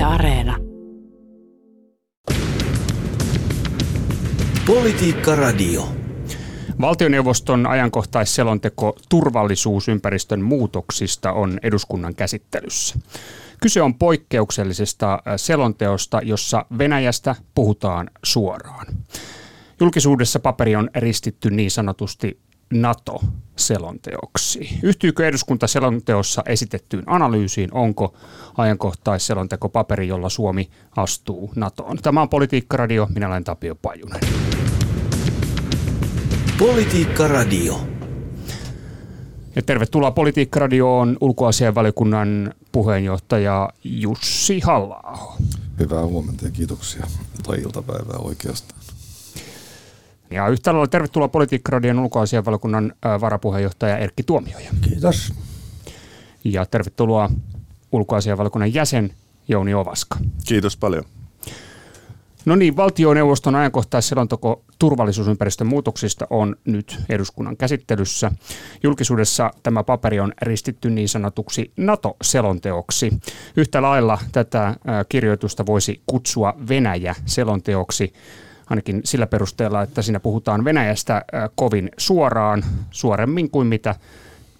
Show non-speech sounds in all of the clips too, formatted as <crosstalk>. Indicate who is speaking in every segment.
Speaker 1: Yle Areena.
Speaker 2: Politiikka Radio.
Speaker 3: Valtioneuvoston ajankohtaisselonteko turvallisuusympäristön muutoksista on eduskunnan käsittelyssä. Kyse on poikkeuksellisesta äh, selonteosta, jossa Venäjästä puhutaan suoraan. Julkisuudessa paperi on ristitty niin sanotusti NATO-selonteoksi. Yhtyykö eduskunta selonteossa esitettyyn analyysiin? Onko ajankohtaisselonteko paperi, jolla Suomi astuu NATOon? Tämä on Politiikka Radio. Minä olen Tapio Pajunen.
Speaker 2: Politiikka Radio.
Speaker 3: Ja tervetuloa Politiikka Radioon ulkoasianvaliokunnan puheenjohtaja Jussi halla
Speaker 4: Hyvää huomenta ja kiitoksia. Tai iltapäivää oikeastaan.
Speaker 3: Ja yhtä lailla tervetuloa Politiikka Radion ulkoasianvaliokunnan varapuheenjohtaja Erkki Tuomioja.
Speaker 5: Kiitos.
Speaker 3: Ja tervetuloa ulkoasianvaliokunnan jäsen Jouni Ovaska.
Speaker 6: Kiitos paljon.
Speaker 3: No niin, valtioneuvoston ajankohtaisselonteko turvallisuusympäristön muutoksista on nyt eduskunnan käsittelyssä. Julkisuudessa tämä paperi on ristitty niin sanotuksi NATO-selonteoksi. Yhtä lailla tätä kirjoitusta voisi kutsua Venäjä-selonteoksi ainakin sillä perusteella, että siinä puhutaan Venäjästä kovin suoraan, suoremmin kuin mitä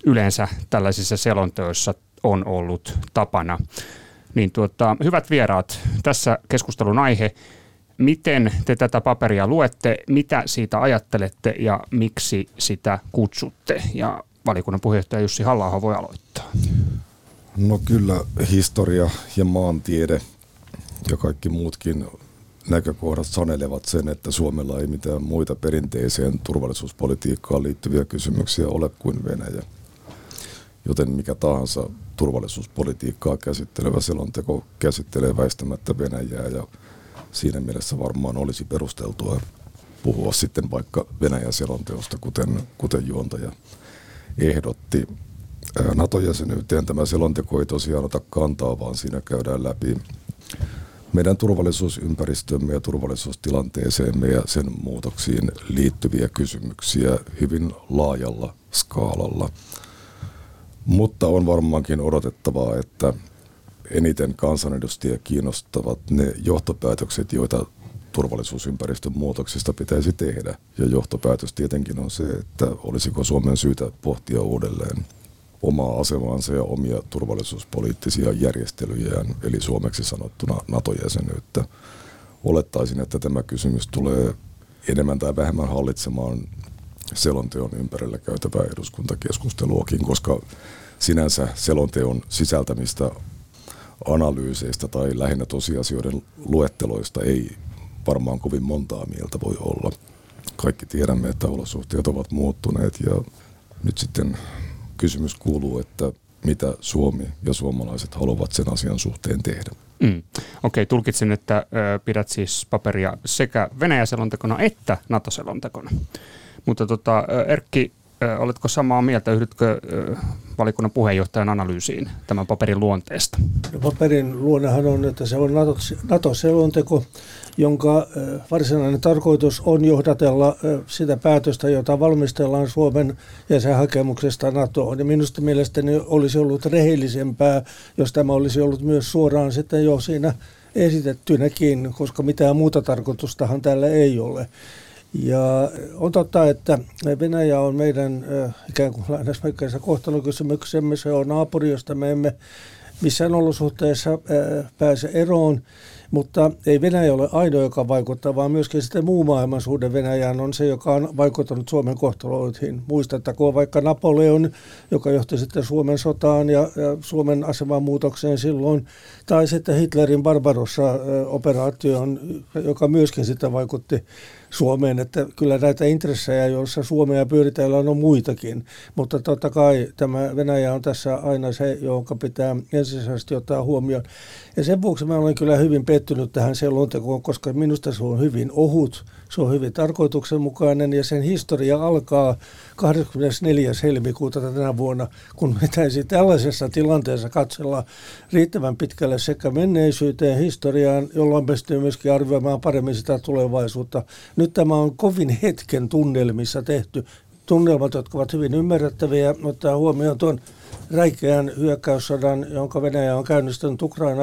Speaker 3: yleensä tällaisissa selonteoissa on ollut tapana. Niin tuota, hyvät vieraat, tässä keskustelun aihe, miten te tätä paperia luette, mitä siitä ajattelette ja miksi sitä kutsutte? Ja valikunnan puheenjohtaja Jussi halla voi aloittaa.
Speaker 4: No kyllä historia ja maantiede ja kaikki muutkin näkökohdat sanelevat sen, että Suomella ei mitään muita perinteiseen turvallisuuspolitiikkaan liittyviä kysymyksiä ole kuin Venäjä. Joten mikä tahansa turvallisuuspolitiikkaa käsittelevä selonteko käsittelee väistämättä Venäjää ja siinä mielessä varmaan olisi perusteltua puhua sitten vaikka Venäjän selonteosta, kuten, kuten juontaja ehdotti. NATO-jäsenyyteen tämä selonteko ei tosiaan ota kantaa, vaan siinä käydään läpi turvallisuusympäristömme ja turvallisuustilanteeseemme ja sen muutoksiin liittyviä kysymyksiä hyvin laajalla skaalalla. Mutta on varmaankin odotettavaa, että eniten kansanedustajia kiinnostavat ne johtopäätökset, joita turvallisuusympäristön muutoksista pitäisi tehdä. Ja johtopäätös tietenkin on se, että olisiko Suomen syytä pohtia uudelleen omaa asemaansa ja omia turvallisuuspoliittisia järjestelyjään, eli suomeksi sanottuna NATO-jäsenyyttä. Olettaisin, että tämä kysymys tulee enemmän tai vähemmän hallitsemaan selonteon ympärillä käytävää eduskuntakeskusteluakin, koska sinänsä selonteon sisältämistä analyyseistä tai lähinnä tosiasioiden luetteloista ei varmaan kovin montaa mieltä voi olla. Kaikki tiedämme, että olosuhteet ovat muuttuneet ja nyt sitten kysymys kuuluu, että mitä Suomi ja suomalaiset haluavat sen asian suhteen tehdä. Mm. Okei,
Speaker 3: okay, tulkitsin, että ö, pidät siis paperia sekä Venäjä-selontekona että NATO-selontekona. Mutta tota, Erkki, Oletko samaa mieltä, yhdytkö valikunnan puheenjohtajan analyysiin tämän paperin luonteesta?
Speaker 5: No, paperin luonnehan on, että se on NATO-selonteko, jonka varsinainen tarkoitus on johdatella sitä päätöstä, jota valmistellaan Suomen jäsenhakemuksesta NATOon. Ja minusta mielestäni olisi ollut rehellisempää, jos tämä olisi ollut myös suoraan sitten jo siinä esitettynäkin, koska mitään muuta tarkoitustahan tällä ei ole. Ja on totta, että Venäjä on meidän ikään kuin lainausmerkkeissä kohtalokysymyksemme. Se on naapuri, josta me emme missään olosuhteessa pääse eroon. Mutta ei Venäjä ole ainoa, joka vaikuttaa, vaan myöskin sitten muu maailman suhde Venäjään on se, joka on vaikuttanut Suomen kohtaloihin. Muistettakoon vaikka Napoleon, joka johti sitten Suomen sotaan ja, ja Suomen aseman muutokseen silloin, tai sitten Hitlerin Barbarossa-operaatioon, joka myöskin sitten vaikutti Suomeen, että kyllä näitä intressejä, joissa Suomea pyöritellään, on muitakin. Mutta totta kai tämä Venäjä on tässä aina se, jonka pitää ensisijaisesti ottaa huomioon. Ja sen vuoksi mä olen kyllä hyvin pettynyt tähän selontekoon, koska minusta se on hyvin ohut, se on hyvin tarkoituksenmukainen ja sen historia alkaa 24. helmikuuta tänä vuonna, kun pitäisi tällaisessa tilanteessa katsella riittävän pitkälle sekä menneisyyteen, historiaan, jolloin pystyy myöskin arvioimaan paremmin sitä tulevaisuutta. Nyt tämä on kovin hetken tunnelmissa tehty tunnelmat, jotka ovat hyvin ymmärrettäviä, mutta huomioon tuon räikeän hyökkäyssodan, jonka Venäjä on käynnistänyt Ukraina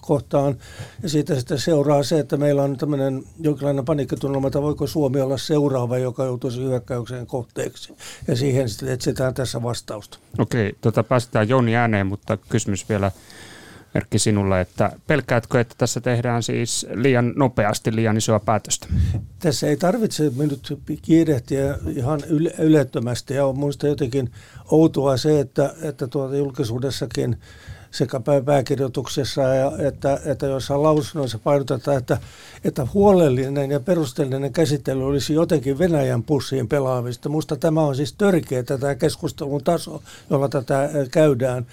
Speaker 5: kohtaan. Ja siitä sitten seuraa se, että meillä on tämmöinen jonkinlainen paniikkitunnelma, että voiko Suomi olla seuraava, joka joutuisi hyökkäyksen kohteeksi. Ja siihen sitten etsitään tässä vastausta.
Speaker 3: Okei, tota päästään Joni ääneen, mutta kysymys vielä Erkki sinulle, että pelkäätkö, että tässä tehdään siis liian nopeasti liian isoa päätöstä?
Speaker 5: Tässä ei tarvitse nyt kiirehtiä ihan ylettömästi ja on minusta jotenkin outoa se, että, että tuota julkisuudessakin sekä pääkirjoituksessa ja että, että joissain lausunnoissa painotetaan, että, että huolellinen ja perusteellinen käsittely olisi jotenkin Venäjän pussiin pelaamista. Minusta tämä on siis törkeä tätä keskustelun taso, jolla tätä käydään.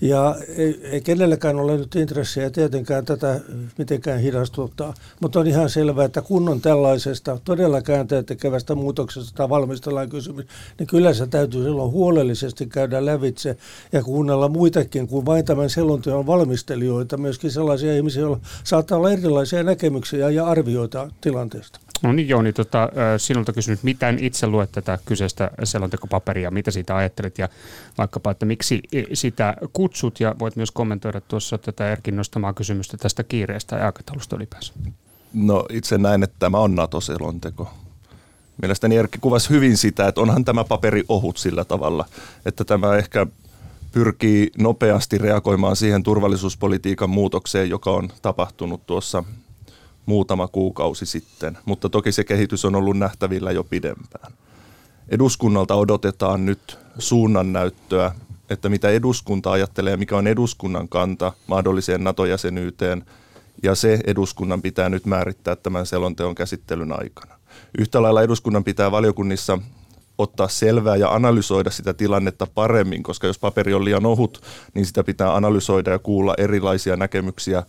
Speaker 5: Ja ei, ei kenelläkään ole nyt intressiä tietenkään tätä mitenkään hidastuttaa, mutta on ihan selvää, että kun on tällaisesta todella käänteen tekevästä muutoksesta tai valmistellaan kysymys, niin kyllä se täytyy silloin huolellisesti käydä lävitse ja kuunnella muitakin kuin vain tämän selonteon valmistelijoita, myöskin sellaisia ihmisiä, joilla saattaa olla erilaisia näkemyksiä ja arvioita tilanteesta.
Speaker 3: No niin Jouni, tota, sinulta kysynyt, miten itse luet tätä kyseistä selontekopaperia, mitä siitä ajattelet ja vaikkapa, että miksi sitä kutsut ja voit myös kommentoida tuossa tätä Erkin nostamaa kysymystä tästä kiireestä ja aikataulusta ylipäänsä.
Speaker 1: No itse näen, että tämä on NATO-selonteko. Mielestäni Erkki kuvasi hyvin sitä, että onhan tämä paperi ohut sillä tavalla, että tämä ehkä pyrkii nopeasti reagoimaan siihen turvallisuuspolitiikan muutokseen, joka on tapahtunut tuossa muutama kuukausi sitten, mutta toki se kehitys on ollut nähtävillä jo pidempään. Eduskunnalta odotetaan nyt suunnannäyttöä, että mitä eduskunta ajattelee, mikä on eduskunnan kanta mahdolliseen NATO-jäsenyyteen, ja se eduskunnan pitää nyt määrittää tämän selonteon käsittelyn aikana. Yhtä lailla eduskunnan pitää valiokunnissa ottaa selvää ja analysoida sitä tilannetta paremmin, koska jos paperi on liian ohut, niin sitä pitää analysoida ja kuulla erilaisia näkemyksiä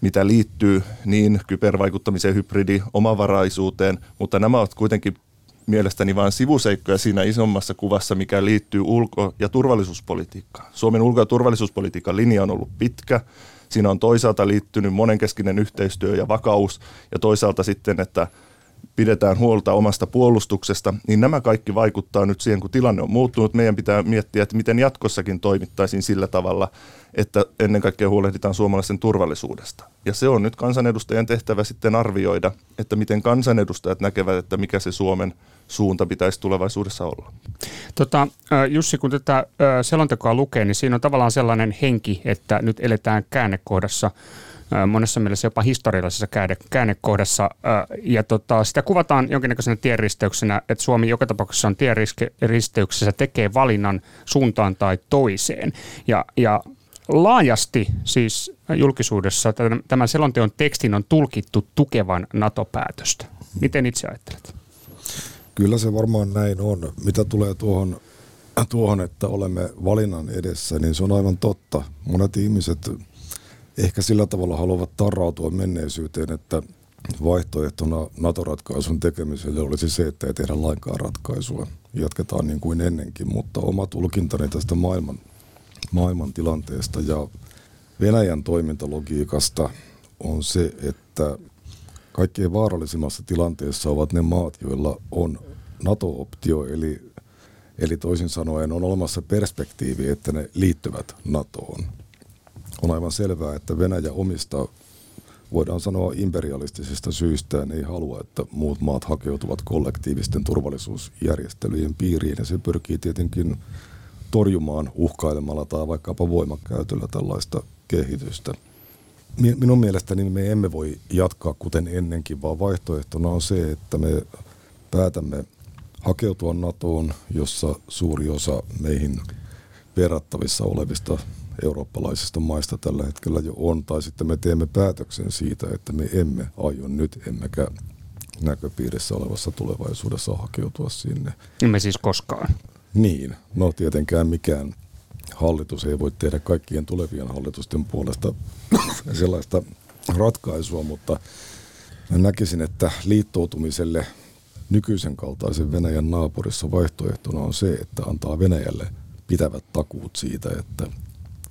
Speaker 1: mitä liittyy niin kybervaikuttamiseen, hybridi, omavaraisuuteen, mutta nämä ovat kuitenkin mielestäni vain sivuseikkoja siinä isommassa kuvassa, mikä liittyy ulko- ja turvallisuuspolitiikkaan. Suomen ulko- ja turvallisuuspolitiikan linja on ollut pitkä. Siinä on toisaalta liittynyt monenkeskinen yhteistyö ja vakaus, ja toisaalta sitten, että pidetään huolta omasta puolustuksesta, niin nämä kaikki vaikuttaa nyt siihen, kun tilanne on muuttunut. Meidän pitää miettiä, että miten jatkossakin toimittaisiin sillä tavalla, että ennen kaikkea huolehditaan suomalaisen turvallisuudesta. Ja se on nyt kansanedustajien tehtävä sitten arvioida, että miten kansanedustajat näkevät, että mikä se Suomen suunta pitäisi tulevaisuudessa olla.
Speaker 3: Tota, Jussi, kun tätä selontekoa lukee, niin siinä on tavallaan sellainen henki, että nyt eletään käännekohdassa – monessa mielessä jopa historiallisessa käännekohdassa. Ja tota, sitä kuvataan jonkinnäköisenä tienristeyksenä, että Suomi joka tapauksessa on tienristeyksessä, tekee valinnan suuntaan tai toiseen. Ja, ja laajasti siis julkisuudessa tämän selonteon tekstin on tulkittu tukevan NATO-päätöstä. Miten itse ajattelet?
Speaker 4: Kyllä se varmaan näin on. Mitä tulee tuohon, tuohon, että olemme valinnan edessä, niin se on aivan totta. Monet ihmiset ehkä sillä tavalla haluavat tarrautua menneisyyteen, että vaihtoehtona NATO-ratkaisun tekemiselle olisi se, että ei tehdä lainkaan ratkaisua. Jatketaan niin kuin ennenkin, mutta oma tulkintani tästä maailman, maailman tilanteesta ja Venäjän toimintalogiikasta on se, että kaikkein vaarallisimmassa tilanteessa ovat ne maat, joilla on NATO-optio, eli, eli toisin sanoen on olemassa perspektiivi, että ne liittyvät NATOon on aivan selvää, että Venäjä omista, voidaan sanoa imperialistisista syistään, ei halua, että muut maat hakeutuvat kollektiivisten turvallisuusjärjestelyjen piiriin. Ja se pyrkii tietenkin torjumaan uhkailemalla tai vaikkapa voimakäytöllä tällaista kehitystä. Minun mielestäni me emme voi jatkaa kuten ennenkin, vaan vaihtoehtona on se, että me päätämme hakeutua NATOon, jossa suuri osa meihin verrattavissa olevista eurooppalaisista maista tällä hetkellä jo on, tai sitten me teemme päätöksen siitä, että me emme aio nyt, emmekä näköpiirissä olevassa tulevaisuudessa hakeutua sinne.
Speaker 3: Emme siis koskaan.
Speaker 4: Niin, no tietenkään mikään hallitus ei voi tehdä kaikkien tulevien hallitusten puolesta <coughs> sellaista ratkaisua, mutta mä näkisin, että liittoutumiselle nykyisen kaltaisen Venäjän naapurissa vaihtoehtona on se, että antaa Venäjälle pitävät takuut siitä, että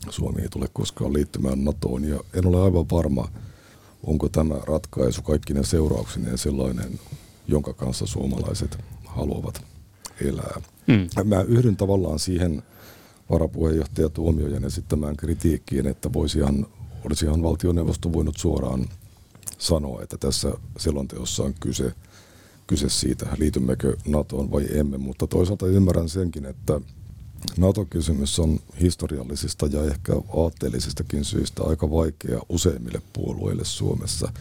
Speaker 4: Suomi ei tule koskaan liittymään NATOon ja en ole aivan varma, onko tämä ratkaisu kaikki ne seurauksineen sellainen, jonka kanssa suomalaiset haluavat elää. Mm. Mä yhdyn tavallaan siihen varapuheenjohtaja Tuomiojan esittämään kritiikkiin, että voisihan, olisihan valtioneuvosto voinut suoraan sanoa, että tässä selonteossa on kyse, kyse siitä, liitymmekö NATOon vai emme, mutta toisaalta ymmärrän senkin, että NATO-kysymys on historiallisista ja ehkä aatteellisistakin syistä aika vaikea useimmille puolueille Suomessa.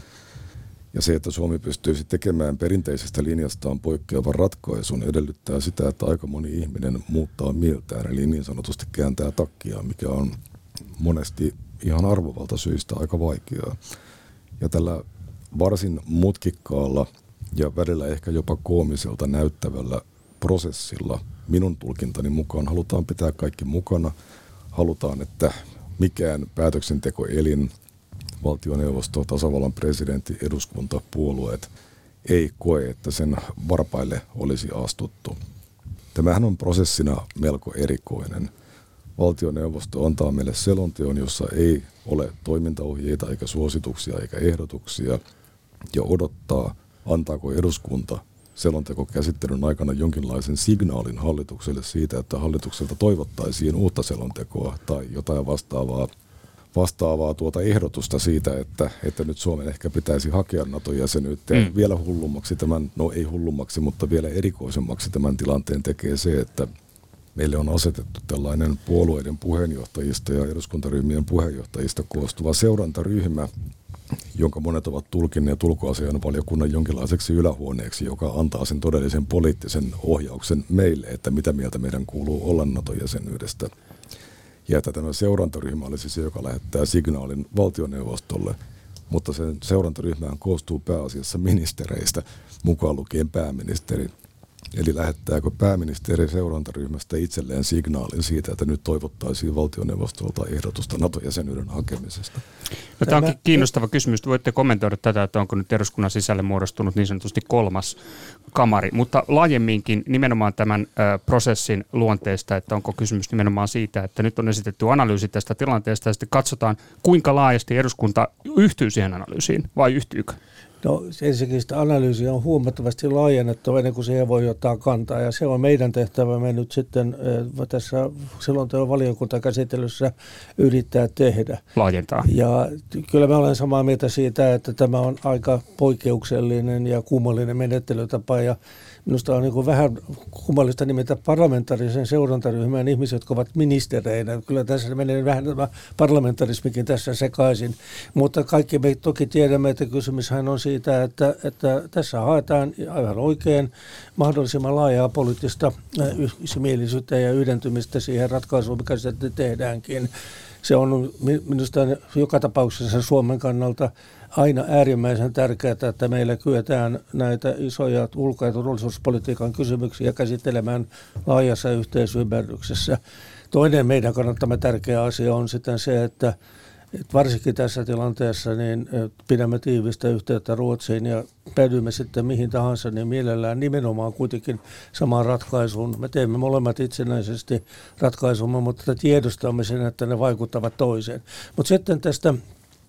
Speaker 4: Ja se, että Suomi pystyisi tekemään perinteisestä linjastaan poikkeavan ratkaisun, edellyttää sitä, että aika moni ihminen muuttaa mieltään, eli niin sanotusti kääntää takkia, mikä on monesti ihan arvovalta syistä aika vaikeaa. Ja tällä varsin mutkikkaalla ja välillä ehkä jopa koomiselta näyttävällä prosessilla – minun tulkintani mukaan halutaan pitää kaikki mukana. Halutaan, että mikään päätöksentekoelin, valtioneuvosto, tasavallan presidentti, eduskunta, puolueet ei koe, että sen varpaille olisi astuttu. Tämähän on prosessina melko erikoinen. Valtioneuvosto antaa meille selonteon, jossa ei ole toimintaohjeita eikä suosituksia eikä ehdotuksia ja odottaa, antaako eduskunta selontekokäsittelyn aikana jonkinlaisen signaalin hallitukselle siitä, että hallitukselta toivottaisiin uutta selontekoa tai jotain vastaavaa, vastaavaa tuota ehdotusta siitä, että, että nyt Suomen ehkä pitäisi hakea NATO-jäsenyyttä. Mm. Vielä hullummaksi tämän, no ei hullummaksi, mutta vielä erikoisemmaksi tämän tilanteen tekee se, että meille on asetettu tällainen puolueiden puheenjohtajista ja eduskuntaryhmien puheenjohtajista koostuva seurantaryhmä, jonka monet ovat tulkinneet ulkoasian valiokunnan jonkinlaiseksi ylähuoneeksi, joka antaa sen todellisen poliittisen ohjauksen meille, että mitä mieltä meidän kuuluu olla NATO-jäsenyydestä. Ja että tämä seurantaryhmä olisi se, joka lähettää signaalin valtioneuvostolle, mutta sen seurantaryhmään koostuu pääasiassa ministereistä, mukaan lukien pääministeri – Eli lähettääkö pääministeri seurantaryhmästä itselleen signaalin siitä, että nyt toivottaisiin valtioneuvostolta ehdotusta NATO-jäsenyyden hakemisesta?
Speaker 3: No, tämä onkin kiinnostava kysymys. Voitte kommentoida tätä, että onko nyt eduskunnan sisälle muodostunut niin sanotusti kolmas kamari, mutta laajemminkin nimenomaan tämän ö, prosessin luonteesta, että onko kysymys nimenomaan siitä, että nyt on esitetty analyysi tästä tilanteesta ja sitten katsotaan, kuinka laajasti eduskunta yhtyy siihen analyysiin vai yhtyykö?
Speaker 5: No ensinnäkin sitä analyysiä on huomattavasti laajennettu ennen kuin siihen voi ottaa kantaa ja se on meidän tehtävämme nyt sitten äh, tässä selonteon valiokuntakäsittelyssä yrittää tehdä.
Speaker 3: Laajentaa.
Speaker 5: Ja kyllä mä olen samaa mieltä siitä, että tämä on aika poikkeuksellinen ja kummallinen menettelytapa ja Minusta on niin vähän kummallista nimetä parlamentaarisen seurantaryhmän ihmiset, jotka ovat ministereinä. Kyllä tässä menee vähän parlamentarismikin tässä sekaisin. Mutta kaikki me toki tiedämme, että kysymyshän on siitä, että, että tässä haetaan aivan oikein mahdollisimman laajaa poliittista yksimielisyyttä ja yhdentymistä siihen ratkaisuun, mikä sitten tehdäänkin. Se on minusta joka tapauksessa Suomen kannalta aina äärimmäisen tärkeää, että meillä kyetään näitä isoja ulko- ja turvallisuuspolitiikan kysymyksiä käsittelemään laajassa yhteisymmärryksessä. Toinen meidän kannattamme tärkeä asia on sitten se, että että varsinkin tässä tilanteessa niin pidämme tiivistä yhteyttä Ruotsiin ja päädymme sitten mihin tahansa, niin mielellään nimenomaan kuitenkin samaan ratkaisuun. Me teemme molemmat itsenäisesti ratkaisumme, mutta tiedostamme sen, että ne vaikuttavat toiseen. Mutta sitten tästä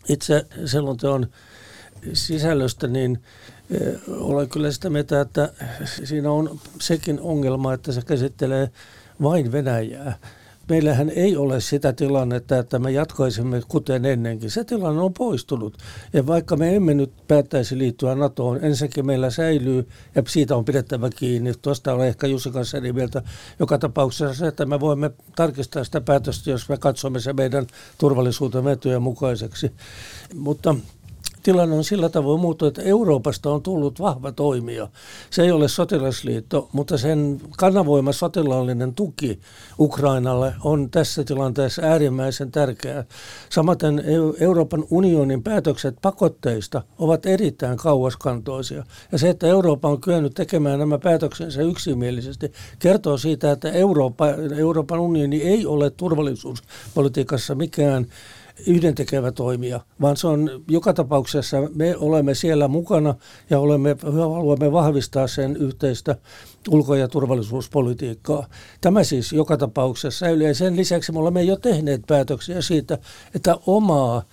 Speaker 5: itse selonteon sisällöstä, niin olen kyllä sitä mieltä, että siinä on sekin ongelma, että se käsittelee vain Venäjää meillähän ei ole sitä tilannetta, että me jatkaisimme kuten ennenkin. Se tilanne on poistunut. Ja vaikka me emme nyt päättäisi liittyä NATOon, ensinnäkin meillä säilyy, ja siitä on pidettävä kiinni. Tuosta olen ehkä Jussi kanssa eri mieltä. Joka tapauksessa se, että me voimme tarkistaa sitä päätöstä, jos me katsomme se meidän turvallisuuden vetyjen mukaiseksi. Mutta tilanne on sillä tavoin muuttunut, että Euroopasta on tullut vahva toimija. Se ei ole sotilasliitto, mutta sen kanavoima sotilaallinen tuki Ukrainalle on tässä tilanteessa äärimmäisen tärkeää. Samaten Euroopan unionin päätökset pakotteista ovat erittäin kauaskantoisia. Ja se, että Eurooppa on kyennyt tekemään nämä päätöksensä yksimielisesti, kertoo siitä, että Eurooppa, Euroopan unioni ei ole turvallisuuspolitiikassa mikään yhdentekevä toimija, vaan se on joka tapauksessa, me olemme siellä mukana ja olemme, haluamme vahvistaa sen yhteistä ulko- ja turvallisuuspolitiikkaa. Tämä siis joka tapauksessa säilyy. Sen lisäksi me olemme jo tehneet päätöksiä siitä, että omaa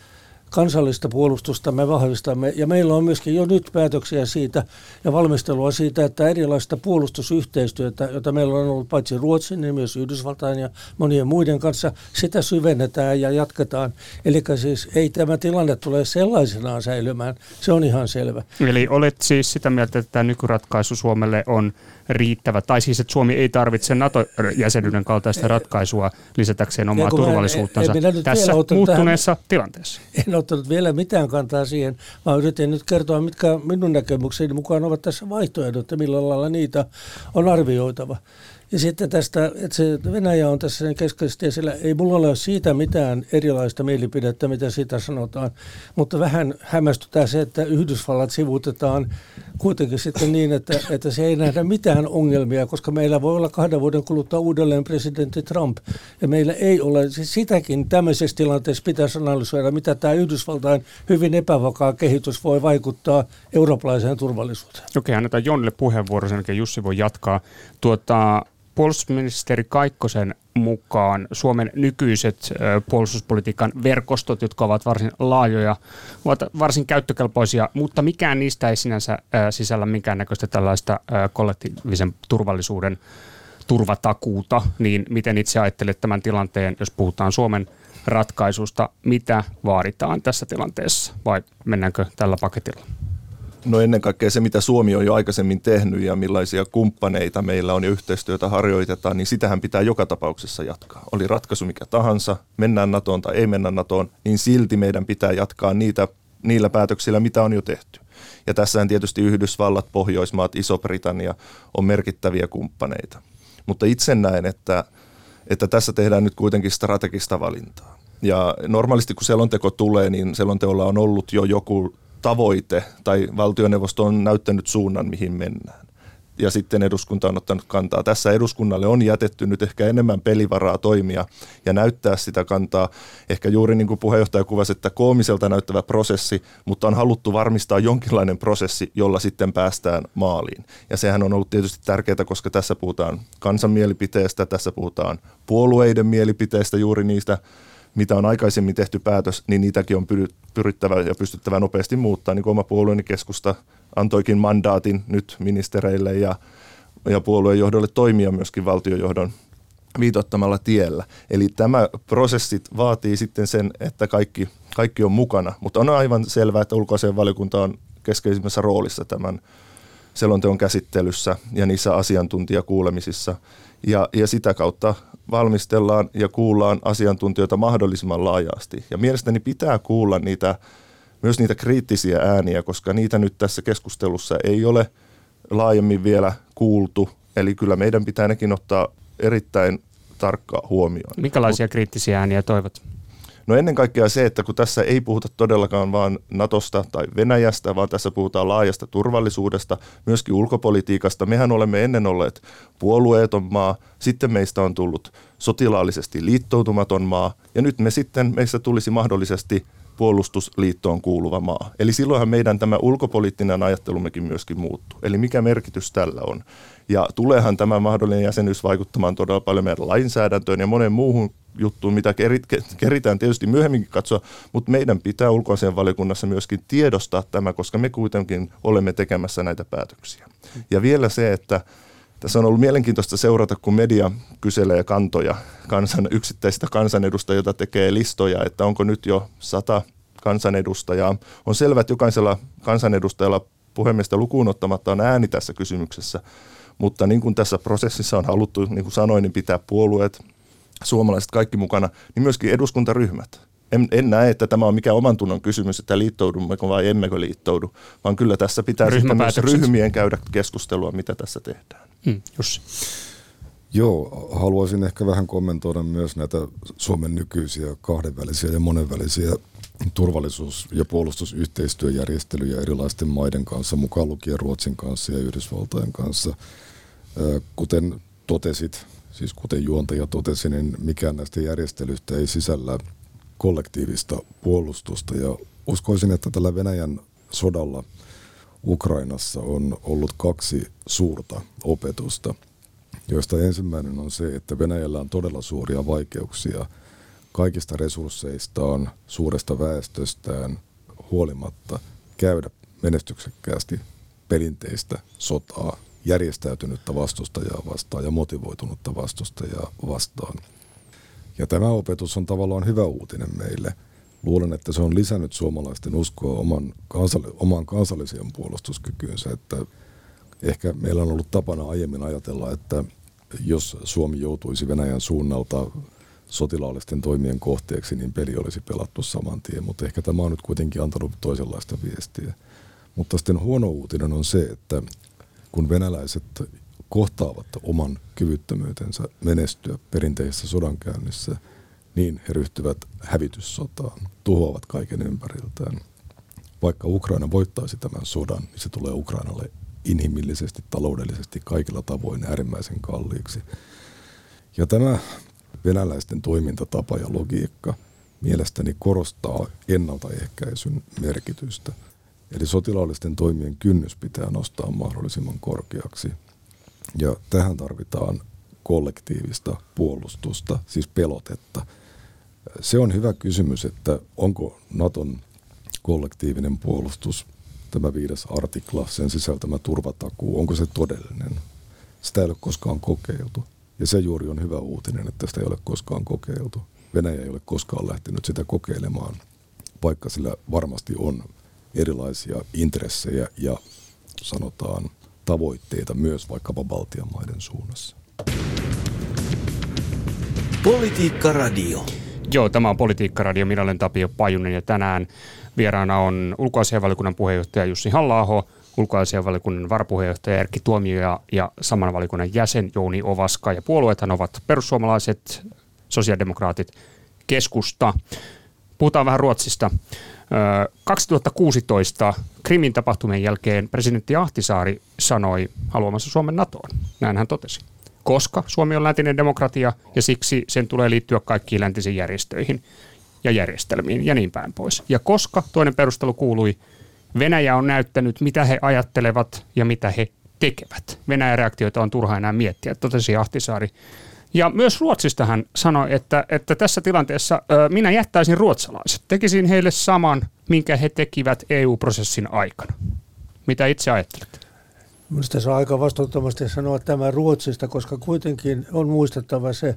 Speaker 5: kansallista puolustusta me vahvistamme. Ja meillä on myöskin jo nyt päätöksiä siitä ja valmistelua siitä, että erilaista puolustusyhteistyötä, jota meillä on ollut paitsi Ruotsin, niin myös Yhdysvaltain ja monien muiden kanssa, sitä syvennetään ja jatketaan. Eli siis ei tämä tilanne tule sellaisenaan säilymään, se on ihan selvä.
Speaker 3: Eli olet siis sitä mieltä, että tämä nykyratkaisu Suomelle on riittävä, tai siis että Suomi ei tarvitse NATO-jäsenyyden kaltaista ratkaisua lisätäkseen omaa turvallisuuttansa en, en tässä muuttuneessa tähän, tilanteessa.
Speaker 5: En ottanut vielä mitään kantaa siihen, vaan yritin nyt kertoa, mitkä minun näkemykseni mukaan ovat tässä vaihtoehdot ja millä lailla niitä on arvioitava. Ja sitten tästä, että se Venäjä on tässä keskeisesti esillä. Ei mulla ole siitä mitään erilaista mielipidettä, mitä siitä sanotaan, mutta vähän hämmästytää se, että Yhdysvallat sivuutetaan kuitenkin sitten niin, että, että se ei nähdä mitään ongelmia, koska meillä voi olla kahden vuoden kuluttua uudelleen presidentti Trump. Ja meillä ei ole, siis sitäkin tämmöisessä tilanteessa pitäisi analysoida, mitä tämä Yhdysvaltain hyvin epävakaa kehitys voi vaikuttaa eurooppalaiseen turvallisuuteen.
Speaker 3: Okei, annetaan Jonnille puheenvuoro, sen jälkeen Jussi voi jatkaa. Tuota, puolustusministeri Kaikkosen mukaan Suomen nykyiset puolustuspolitiikan verkostot, jotka ovat varsin laajoja, ovat varsin käyttökelpoisia, mutta mikään niistä ei sinänsä sisällä minkäännäköistä tällaista kollektiivisen turvallisuuden turvatakuuta, niin miten itse ajattelet tämän tilanteen, jos puhutaan Suomen ratkaisusta, mitä vaaditaan tässä tilanteessa vai mennäänkö tällä paketilla?
Speaker 1: No ennen kaikkea se, mitä Suomi on jo aikaisemmin tehnyt ja millaisia kumppaneita meillä on ja yhteistyötä harjoitetaan, niin sitähän pitää joka tapauksessa jatkaa. Oli ratkaisu mikä tahansa, mennään NATOon tai ei mennä NATOon, niin silti meidän pitää jatkaa niitä, niillä päätöksillä, mitä on jo tehty. Ja tässähän tietysti Yhdysvallat, Pohjoismaat, Iso-Britannia on merkittäviä kumppaneita. Mutta itse näen, että, että tässä tehdään nyt kuitenkin strategista valintaa. Ja normaalisti kun selonteko tulee, niin selonteolla on ollut jo joku tavoite tai valtioneuvosto on näyttänyt suunnan, mihin mennään. Ja sitten eduskunta on ottanut kantaa. Tässä eduskunnalle on jätetty nyt ehkä enemmän pelivaraa toimia ja näyttää sitä kantaa. Ehkä juuri niin kuin puheenjohtaja kuvasi, että koomiselta näyttävä prosessi, mutta on haluttu varmistaa jonkinlainen prosessi, jolla sitten päästään maaliin. Ja sehän on ollut tietysti tärkeää, koska tässä puhutaan kansan mielipiteestä, tässä puhutaan puolueiden mielipiteistä, juuri niistä mitä on aikaisemmin tehty päätös, niin niitäkin on pyrittävä ja pystyttävä nopeasti muuttaa. Niin kuin oma puolueeni keskusta antoikin mandaatin nyt ministereille ja, ja puolueen johdolle toimia myöskin valtiojohdon viitottamalla tiellä. Eli tämä prosessit vaatii sitten sen, että kaikki, kaikki on mukana, mutta on aivan selvää, että ulkoasian valiokunta on keskeisimmässä roolissa tämän selonteon käsittelyssä ja niissä asiantuntijakuulemisissa. Ja, ja sitä kautta valmistellaan ja kuullaan asiantuntijoita mahdollisimman laajasti. Ja mielestäni pitää kuulla niitä, myös niitä kriittisiä ääniä, koska niitä nyt tässä keskustelussa ei ole laajemmin vielä kuultu. Eli kyllä meidän pitää nekin ottaa erittäin tarkka huomioon.
Speaker 3: Minkälaisia kriittisiä ääniä toivot?
Speaker 1: No ennen kaikkea se, että kun tässä ei puhuta todellakaan vain Natosta tai Venäjästä, vaan tässä puhutaan laajasta turvallisuudesta, myöskin ulkopolitiikasta. Mehän olemme ennen olleet puolueeton maa, sitten meistä on tullut sotilaallisesti liittoutumaton maa, ja nyt me sitten, meistä tulisi mahdollisesti puolustusliittoon kuuluva maa. Eli silloinhan meidän tämä ulkopoliittinen ajattelummekin myöskin muuttuu. Eli mikä merkitys tällä on? Ja tuleehan tämä mahdollinen jäsenyys vaikuttamaan todella paljon meidän lainsäädäntöön ja monen muuhun juttuun, mitä keritään tietysti myöhemminkin katsoa, mutta meidän pitää ulkoasian valiokunnassa myöskin tiedostaa tämä, koska me kuitenkin olemme tekemässä näitä päätöksiä. Ja vielä se, että tässä on ollut mielenkiintoista seurata, kun media kyselee kantoja kansan, yksittäisistä kansanedustajilta tekee listoja, että onko nyt jo sata kansanedustajaa. On selvää, että jokaisella kansanedustajalla puhemiestä lukuun ottamatta on ääni tässä kysymyksessä, mutta niin kuin tässä prosessissa on haluttu, niin kuin sanoin, niin pitää puolueet, suomalaiset kaikki mukana, niin myöskin eduskuntaryhmät. En, en näe, että tämä on mikään oman tunnon kysymys, että liittoudummeko vai emmekö liittoudu, vaan kyllä tässä pitää sitten myös ryhmien käydä keskustelua, mitä tässä tehdään.
Speaker 3: Hmm, Jussi.
Speaker 4: Joo, haluaisin ehkä vähän kommentoida myös näitä Suomen nykyisiä kahdenvälisiä ja monenvälisiä turvallisuus- ja puolustusyhteistyöjärjestelyjä erilaisten maiden kanssa, mukaan lukien Ruotsin kanssa ja Yhdysvaltojen kanssa. Kuten totesit, siis kuten juontaja totesi, niin mikään näistä järjestelyistä ei sisällä kollektiivista puolustusta. Ja uskoisin, että tällä Venäjän sodalla Ukrainassa on ollut kaksi suurta opetusta, joista ensimmäinen on se, että Venäjällä on todella suuria vaikeuksia kaikista resursseistaan, suuresta väestöstään huolimatta käydä menestyksekkäästi perinteistä sotaa, järjestäytynyttä vastustajaa vastaan ja motivoitunutta vastustajaa vastaan. Ja tämä opetus on tavallaan hyvä uutinen meille. Luulen, että se on lisännyt suomalaisten uskoa oman kansall- omaan kansalliseen puolustuskykyynsä, että ehkä meillä on ollut tapana aiemmin ajatella, että jos Suomi joutuisi Venäjän suunnalta sotilaallisten toimien kohteeksi, niin peli olisi pelattu saman tien, mutta ehkä tämä on nyt kuitenkin antanut toisenlaista viestiä. Mutta sitten huono uutinen on se, että kun venäläiset kohtaavat oman kyvyttömyytensä menestyä perinteisessä sodankäynnissä, niin he ryhtyvät hävityssotaan, tuhoavat kaiken ympäriltään. Vaikka Ukraina voittaisi tämän sodan, niin se tulee Ukrainalle inhimillisesti, taloudellisesti, kaikilla tavoin äärimmäisen kalliiksi. Ja tämä venäläisten toimintatapa ja logiikka mielestäni korostaa ennaltaehkäisyn merkitystä. Eli sotilaallisten toimien kynnys pitää nostaa mahdollisimman korkeaksi. Ja tähän tarvitaan kollektiivista puolustusta, siis pelotetta. Se on hyvä kysymys, että onko Naton kollektiivinen puolustus, tämä viides artikla, sen sisältämä turvatakuu, onko se todellinen? Sitä ei ole koskaan kokeiltu. Ja se juuri on hyvä uutinen, että sitä ei ole koskaan kokeiltu. Venäjä ei ole koskaan lähtenyt sitä kokeilemaan, vaikka sillä varmasti on erilaisia intressejä ja sanotaan tavoitteita myös vaikkapa Baltian maiden suunnassa.
Speaker 2: Politiikka Radio.
Speaker 3: Joo, tämä on Politiikka Radio. Minä olen Tapio Pajunen ja tänään vieraana on ulkoasianvalikunnan puheenjohtaja Jussi halla ulkoasianvalikunnan varapuheenjohtaja Erkki Tuomio ja, ja saman valikunnan jäsen Jouni Ovaska. Ja puolueethan ovat perussuomalaiset, sosiaalidemokraatit, keskusta. Puhutaan vähän Ruotsista. 2016 Krimin tapahtumien jälkeen presidentti Ahtisaari sanoi haluamassa Suomen NATOon. Näin hän totesi. Koska Suomi on läntinen demokratia ja siksi sen tulee liittyä kaikkiin läntisiin järjestöihin ja järjestelmiin ja niin päin pois. Ja koska toinen perustelu kuului, Venäjä on näyttänyt, mitä he ajattelevat ja mitä he tekevät. Venäjän reaktioita on turha enää miettiä, totesi Ahtisaari. Ja myös Ruotsista hän sanoi, että, että tässä tilanteessa ö, minä jättäisin ruotsalaiset. Tekisin heille saman, minkä he tekivät EU-prosessin aikana. Mitä itse ajattelette?
Speaker 5: Minusta se on aika vastuuttomasti sanoa tämä Ruotsista, koska kuitenkin on muistettava se,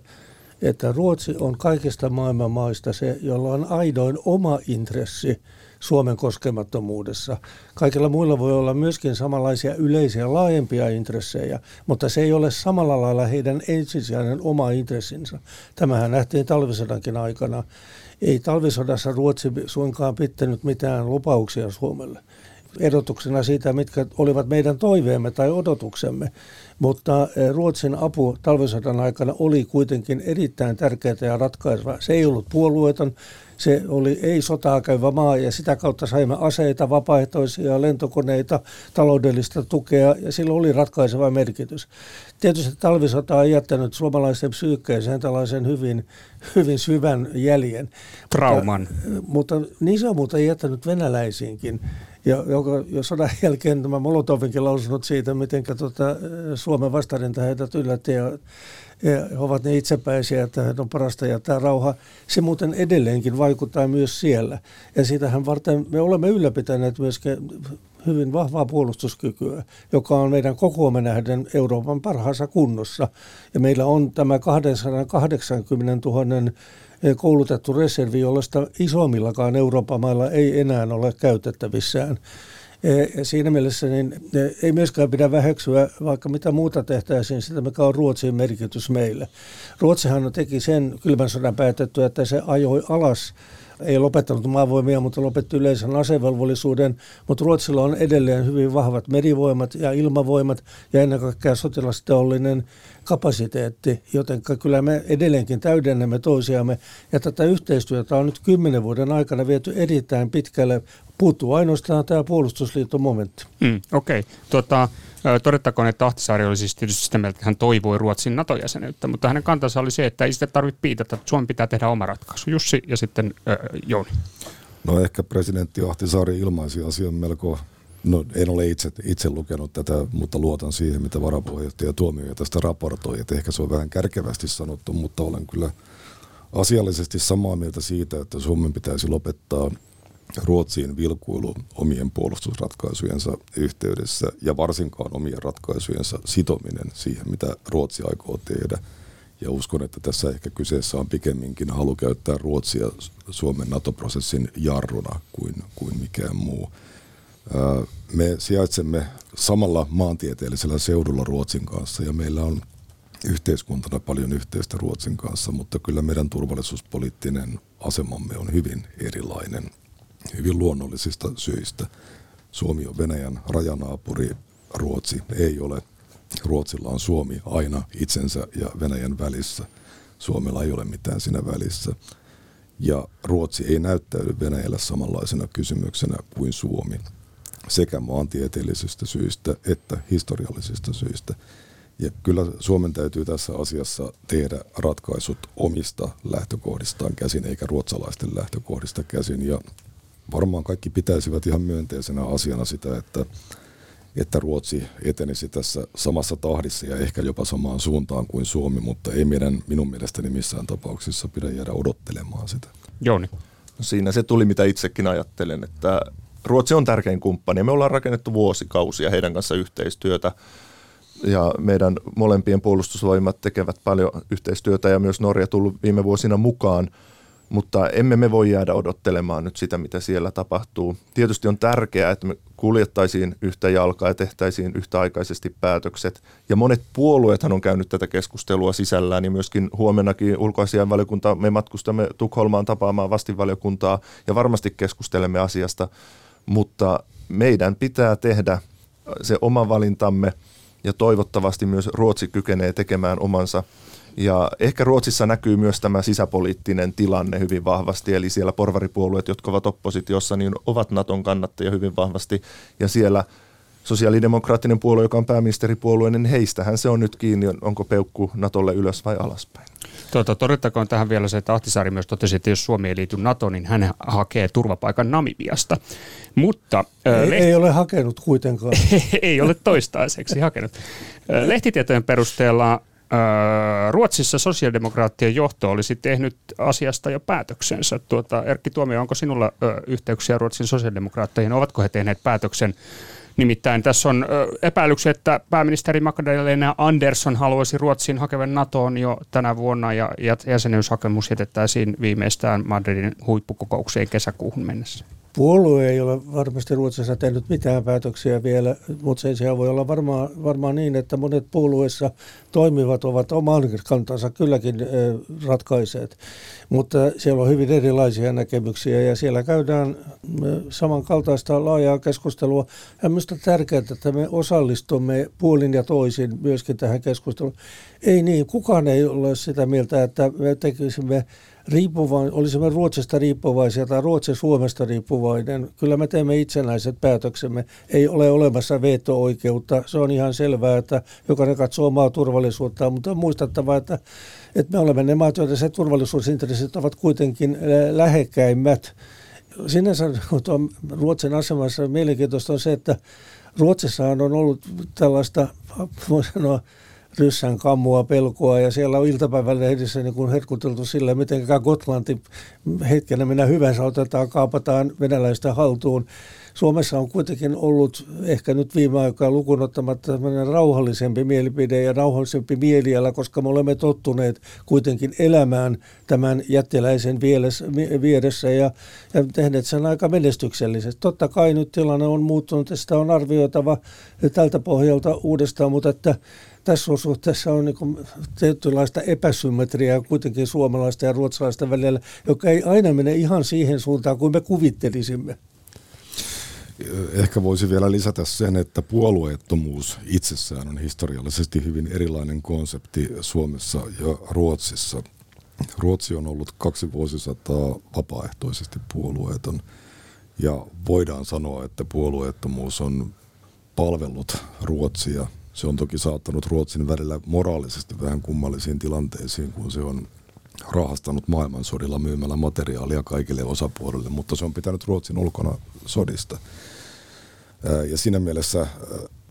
Speaker 5: että Ruotsi on kaikista maailman maista se, jolla on aidoin oma intressi Suomen koskemattomuudessa. Kaikilla muilla voi olla myöskin samanlaisia yleisiä laajempia intressejä, mutta se ei ole samalla lailla heidän ensisijainen oma intressinsä. Tämähän nähtiin talvisodankin aikana. Ei talvisodassa Ruotsi suinkaan pitänyt mitään lupauksia Suomelle erotuksena siitä, mitkä olivat meidän toiveemme tai odotuksemme. Mutta eh, Ruotsin apu talvisodan aikana oli kuitenkin erittäin tärkeää ja ratkaiseva. Se ei ollut puolueeton, se oli ei sotaa käyvä maa ja sitä kautta saimme aseita, vapaaehtoisia lentokoneita, taloudellista tukea ja sillä oli ratkaiseva merkitys. Tietysti talvisota on jättänyt suomalaisten psyykkeeseen tällaisen hyvin, hyvin syvän jäljen.
Speaker 3: Trauman.
Speaker 5: Mutta, mutta niin se on muuten jättänyt venäläisiinkin ja joka, jo sodan <laughs> jälkeen tämä Molotovinkin lausunut siitä, miten tota, Suomen vastarinta heitä yllätti ja he ovat ne itsepäisiä, että he on parasta jättää rauha. Se muuten edelleenkin vaikuttaa myös siellä. Ja siitähän varten me olemme ylläpitäneet myöskin hyvin vahvaa puolustuskykyä, joka on meidän kokoomme nähden Euroopan parhaassa kunnossa. Ja meillä on tämä 280 000 koulutettu reservi, jollaista isommillakaan Euroopan mailla ei enää ole käytettävissään. Ja siinä mielessä niin ei myöskään pidä väheksyä, vaikka mitä muuta tehtäisiin, sitä mikä on Ruotsin merkitys meille. Ruotsihan teki sen kylmän sodan päätettyä, että se ajoi alas ei lopettanut maavoimia, mutta lopetti yleisen asevelvollisuuden, mutta Ruotsilla on edelleen hyvin vahvat merivoimat ja ilmavoimat ja ennen kaikkea sotilasteollinen kapasiteetti, joten kyllä me edelleenkin täydennämme toisiamme ja tätä yhteistyötä on nyt kymmenen vuoden aikana viety erittäin pitkälle. Puuttuu ainoastaan tämä puolustusliiton momentti.
Speaker 3: Mm, Okei. Okay. Tota, todettakoon, että Ahtisaari oli siis tietysti sitä mieltä, että hän toivoi Ruotsin NATO-jäsenyyttä, mutta hänen kantansa oli se, että ei sitä tarvitse piitata, että Suomen pitää tehdä oma ratkaisu. Jussi ja sitten äh, Jouni.
Speaker 4: No ehkä presidentti Ahtisaari ilmaisi asian melko No en ole itse, itse lukenut tätä, mutta luotan siihen, mitä varapuheenjohtaja Tuomio tästä raportoi. Että ehkä se on vähän kärkevästi sanottu, mutta olen kyllä asiallisesti samaa mieltä siitä, että Suomen pitäisi lopettaa Ruotsiin vilkuilu omien puolustusratkaisujensa yhteydessä ja varsinkaan omien ratkaisujensa sitominen siihen, mitä Ruotsi aikoo tehdä. Ja uskon, että tässä ehkä kyseessä on pikemminkin halu käyttää Ruotsia Suomen NATO-prosessin jarruna kuin, kuin mikään muu. Me sijaitsemme samalla maantieteellisellä seudulla Ruotsin kanssa ja meillä on yhteiskuntana paljon yhteistä Ruotsin kanssa, mutta kyllä meidän turvallisuuspoliittinen asemamme on hyvin erilainen hyvin luonnollisista syistä. Suomi on Venäjän rajanaapuri, Ruotsi ei ole. Ruotsilla on Suomi aina itsensä ja Venäjän välissä. Suomella ei ole mitään siinä välissä. Ja Ruotsi ei näyttäydy Venäjällä samanlaisena kysymyksenä kuin Suomi sekä maantieteellisistä syistä että historiallisista syistä. Ja kyllä Suomen täytyy tässä asiassa tehdä ratkaisut omista lähtökohdistaan käsin, eikä ruotsalaisten lähtökohdista käsin. Ja varmaan kaikki pitäisivät ihan myönteisenä asiana sitä, että, että Ruotsi etenisi tässä samassa tahdissa ja ehkä jopa samaan suuntaan kuin Suomi, mutta ei meidän minun mielestäni missään tapauksessa pidä jäädä odottelemaan sitä.
Speaker 3: Jouni.
Speaker 1: No siinä se tuli, mitä itsekin ajattelen, että Ruotsi on tärkein kumppani. Me ollaan rakennettu vuosikausia heidän kanssa yhteistyötä ja meidän molempien puolustusvoimat tekevät paljon yhteistyötä ja myös Norja tullut viime vuosina mukaan – mutta emme me voi jäädä odottelemaan nyt sitä, mitä siellä tapahtuu. Tietysti on tärkeää, että me kuljettaisiin yhtä jalkaa ja tehtäisiin yhtäaikaisesti päätökset. Ja monet puolueethan on käynyt tätä keskustelua sisällään, niin myöskin huomennakin ulkoasianvaliokunta, me matkustamme Tukholmaan tapaamaan vastinvaliokuntaa ja varmasti keskustelemme asiasta, mutta meidän pitää tehdä se oma valintamme ja toivottavasti myös Ruotsi kykenee tekemään omansa ja ehkä Ruotsissa näkyy myös tämä sisäpoliittinen tilanne hyvin vahvasti, eli siellä porvaripuolueet, jotka ovat oppositiossa, niin ovat Naton kannattajia hyvin vahvasti, ja siellä sosiaalidemokraattinen puolue, joka on pääministeripuolue, niin heistähän se on nyt kiinni, onko peukku Natolle ylös vai alaspäin.
Speaker 3: Tuota, todettakoon tähän vielä se, että Ahtisaari myös totesi, että jos Suomi ei liity NATOon, niin hän hakee turvapaikan Namibiasta. Mutta,
Speaker 5: ei, lehti... ei ole hakenut kuitenkaan. <laughs>
Speaker 3: ei ole toistaiseksi hakenut. <laughs> Lehtitietojen perusteella Ruotsissa sosiaalidemokraattien johto olisi tehnyt asiasta jo päätöksensä. Tuota, Erkki Tuomio, onko sinulla yhteyksiä Ruotsin sosiaalidemokraatteihin? Ovatko he tehneet päätöksen? Nimittäin tässä on epäilyksiä, että pääministeri Magdalena Andersson haluaisi Ruotsin hakevan NATOon jo tänä vuonna ja jäsenyyshakemus jätettäisiin viimeistään Madridin huippukokoukseen kesäkuuhun mennessä.
Speaker 5: Puolue ei ole varmasti Ruotsissa tehnyt mitään päätöksiä vielä, mutta sen sijaan voi olla varmaan, varmaan niin, että monet puolueissa toimivat ovat oman kantansa kylläkin ratkaiseet. Mutta siellä on hyvin erilaisia näkemyksiä ja siellä käydään samankaltaista laajaa keskustelua. Ja minusta tärkeää, että me osallistumme puolin ja toisin myöskin tähän keskusteluun. Ei niin, kukaan ei ole sitä mieltä, että me tekisimme riippuvain, olisimme Ruotsista riippuvaisia tai Ruotsi Suomesta riippuvainen. Kyllä me teemme itsenäiset päätöksemme. Ei ole olemassa veto-oikeutta. Se on ihan selvää, että jokainen katsoo omaa turvallisuuttaan, mutta on muistettava, että, että me olemme ne maat, joiden se turvallisuusintressit ovat kuitenkin lähekkäimmät. Sinänsä Ruotsin asemassa mielenkiintoista on se, että Ruotsissahan on ollut tällaista, voi sanoa, ryssän kammua pelkoa ja siellä on iltapäivälehdissä niin kuin herkuteltu sillä, miten Gotlanti hetkenä minä hyvänsä otetaan, kaapataan venäläistä haltuun. Suomessa on kuitenkin ollut ehkä nyt viime aikoina lukuun ottamatta tämmöinen rauhallisempi mielipide ja rauhallisempi mieliala, koska me olemme tottuneet kuitenkin elämään tämän jättiläisen vieressä ja, ja tehneet sen aika menestyksellisesti. Totta kai nyt tilanne on muuttunut ja sitä on arvioitava tältä pohjalta uudestaan, mutta että tässä suhteessa on niin tietynlaista epäsymmetriaa kuitenkin suomalaista ja ruotsalaista välillä, joka ei aina mene ihan siihen suuntaan kuin me kuvittelisimme.
Speaker 4: Ehkä voisi vielä lisätä sen, että puolueettomuus itsessään on historiallisesti hyvin erilainen konsepti Suomessa ja Ruotsissa. Ruotsi on ollut kaksi vuosisataa vapaaehtoisesti puolueeton ja voidaan sanoa, että puolueettomuus on palvellut Ruotsia se on toki saattanut Ruotsin välillä moraalisesti vähän kummallisiin tilanteisiin, kun se on rahastanut maailmansodilla myymällä materiaalia kaikille osapuolille, mutta se on pitänyt Ruotsin ulkona sodista. Ja siinä mielessä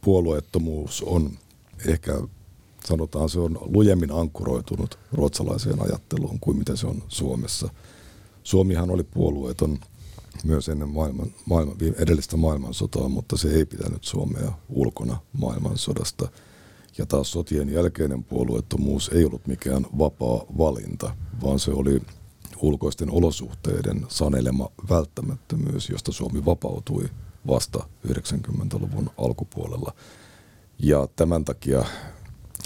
Speaker 4: puolueettomuus on ehkä sanotaan se on lujemmin ankkuroitunut ruotsalaiseen ajatteluun kuin mitä se on Suomessa. Suomihan oli puolueeton myös ennen maailman, maailman, edellistä maailmansotaa, mutta se ei pitänyt Suomea ulkona maailmansodasta. Ja taas sotien jälkeinen puolueettomuus ei ollut mikään vapaa valinta, vaan se oli ulkoisten olosuhteiden sanelema välttämättömyys, josta Suomi vapautui vasta 90-luvun alkupuolella. Ja tämän takia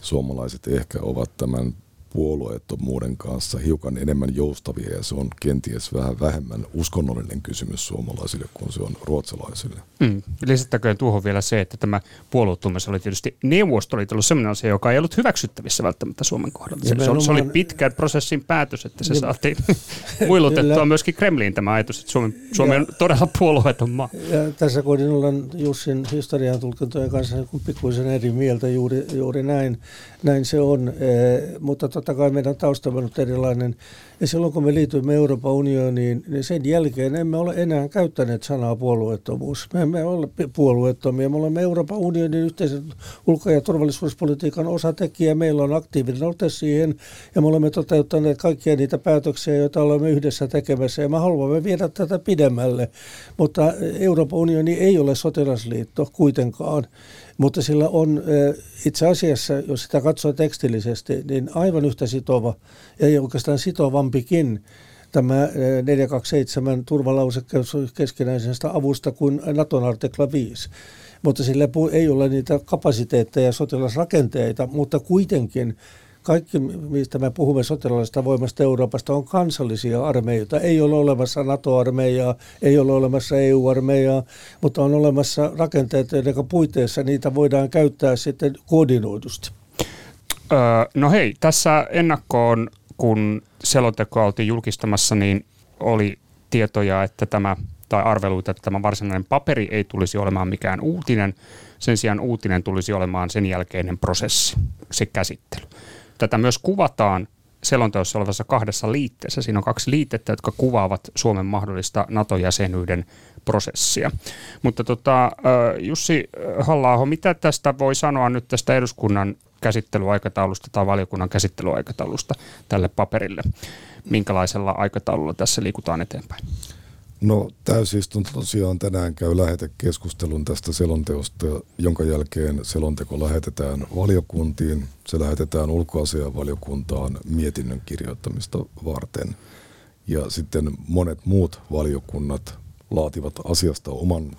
Speaker 4: suomalaiset ehkä ovat tämän puolueettomuuden kanssa hiukan enemmän joustavia ja se on kenties vähän vähemmän uskonnollinen kysymys suomalaisille kuin se on ruotsalaisille.
Speaker 3: Mm. Lisättäköön tuohon vielä se, että tämä puolueettomuus oli tietysti Neuvostoliitolla sellainen asia, joka ei ollut hyväksyttävissä välttämättä Suomen kohdalla. Se, se, oli pitkän prosessin päätös, että se saatiin <laughs> muilutettua myöskin Kremliin tämä ajatus, että Suomi, Suomi on todella puolueeton maa.
Speaker 5: Ja tässä kohdin ollaan Jussin historian tulkintojen kanssa pikkuisen eri mieltä juuri, juuri näin, näin se on, eh, mutta totta kai meidän taustamme on erilainen. Ja silloin kun me liityimme Euroopan unioniin, niin sen jälkeen emme ole enää käyttäneet sanaa puolueettomuus. Me emme ole puolueettomia. Me olemme Euroopan unionin yhteisen ulko- ja turvallisuuspolitiikan osatekijä. Meillä on aktiivinen ote siihen ja me olemme toteuttaneet kaikkia niitä päätöksiä, joita olemme yhdessä tekemässä. Ja me haluamme viedä tätä pidemmälle. Mutta Euroopan unioni ei ole sotilasliitto kuitenkaan. Mutta sillä on itse asiassa, jos sitä katsoo tekstillisesti, niin aivan yhtä sitova, ja ei oikeastaan sitovampikin tämä 427 turvalause keskinäisestä avusta kuin Naton artikla 5 mutta sillä ei ole niitä kapasiteetteja, sotilasrakenteita, mutta kuitenkin kaikki, mistä me puhumme sotilaallisesta voimasta Euroopasta, on kansallisia armeijoita. Ei ole olemassa NATO-armeijaa, ei ole olemassa EU-armeijaa, mutta on olemassa rakenteet, joiden puitteissa niitä voidaan käyttää sitten koordinoidusti.
Speaker 3: Öö, no hei, tässä ennakkoon, kun selonteko oltiin julkistamassa, niin oli tietoja, että tämä, tai arveluita, että tämä varsinainen paperi ei tulisi olemaan mikään uutinen. Sen sijaan uutinen tulisi olemaan sen jälkeinen prosessi, se käsittely. Tätä myös kuvataan selonteossa olevassa kahdessa liitteessä. Siinä on kaksi liitettä, jotka kuvaavat Suomen mahdollista NATO-jäsenyyden prosessia. Mutta tota, Jussi halla mitä tästä voi sanoa nyt tästä eduskunnan käsittelyaikataulusta tai valiokunnan käsittelyaikataulusta tälle paperille? Minkälaisella aikataululla tässä liikutaan eteenpäin?
Speaker 4: No täysistunto tosiaan tänään käy lähetekeskustelun tästä selonteosta, jonka jälkeen selonteko lähetetään valiokuntiin. Se lähetetään ulkoasianvaliokuntaan mietinnön kirjoittamista varten. Ja sitten monet muut valiokunnat laativat asiasta oman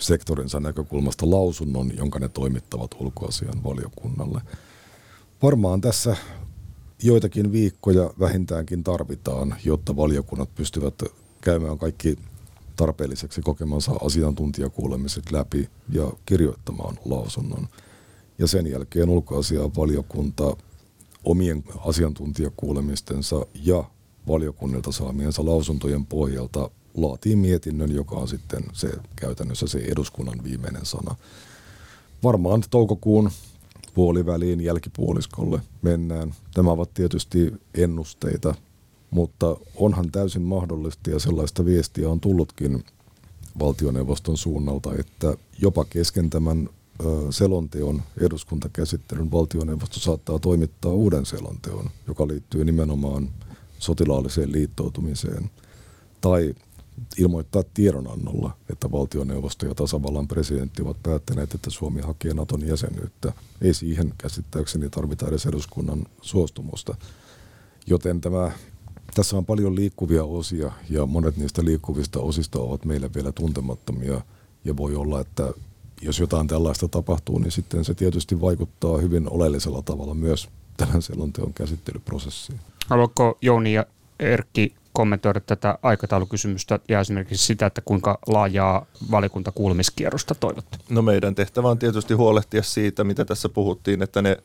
Speaker 4: sektorinsa näkökulmasta lausunnon, jonka ne toimittavat ulkoasian valiokunnalle. Varmaan tässä joitakin viikkoja vähintäänkin tarvitaan, jotta valiokunnat pystyvät käymään kaikki tarpeelliseksi kokemansa asiantuntijakuulemiset läpi ja kirjoittamaan lausunnon. Ja sen jälkeen ulkoasianvaliokunta omien asiantuntijakuulemistensa ja valiokunnilta saamiensa lausuntojen pohjalta laatii mietinnön, joka on sitten se käytännössä se eduskunnan viimeinen sana. Varmaan toukokuun puoliväliin jälkipuoliskolle mennään. Tämä ovat tietysti ennusteita, mutta onhan täysin mahdollista ja sellaista viestiä on tullutkin valtioneuvoston suunnalta, että jopa kesken tämän selonteon eduskuntakäsittelyn valtioneuvosto saattaa toimittaa uuden selonteon, joka liittyy nimenomaan sotilaalliseen liittoutumiseen, tai ilmoittaa tiedonannolla, että valtioneuvosto ja tasavallan presidentti ovat päättäneet, että Suomi hakee Naton jäsenyyttä. Ei siihen käsittääkseni tarvita edes eduskunnan suostumusta. Joten tämä tässä on paljon liikkuvia osia ja monet niistä liikkuvista osista ovat meille vielä tuntemattomia ja voi olla, että jos jotain tällaista tapahtuu, niin sitten se tietysti vaikuttaa hyvin oleellisella tavalla myös tähän selonteon käsittelyprosessiin.
Speaker 3: Haluatko Jouni ja Erkki kommentoida tätä aikataulukysymystä ja esimerkiksi sitä, että kuinka laajaa valikuntakuulemiskierrosta toivotte?
Speaker 1: No meidän tehtävä on tietysti huolehtia siitä, mitä tässä puhuttiin, että ne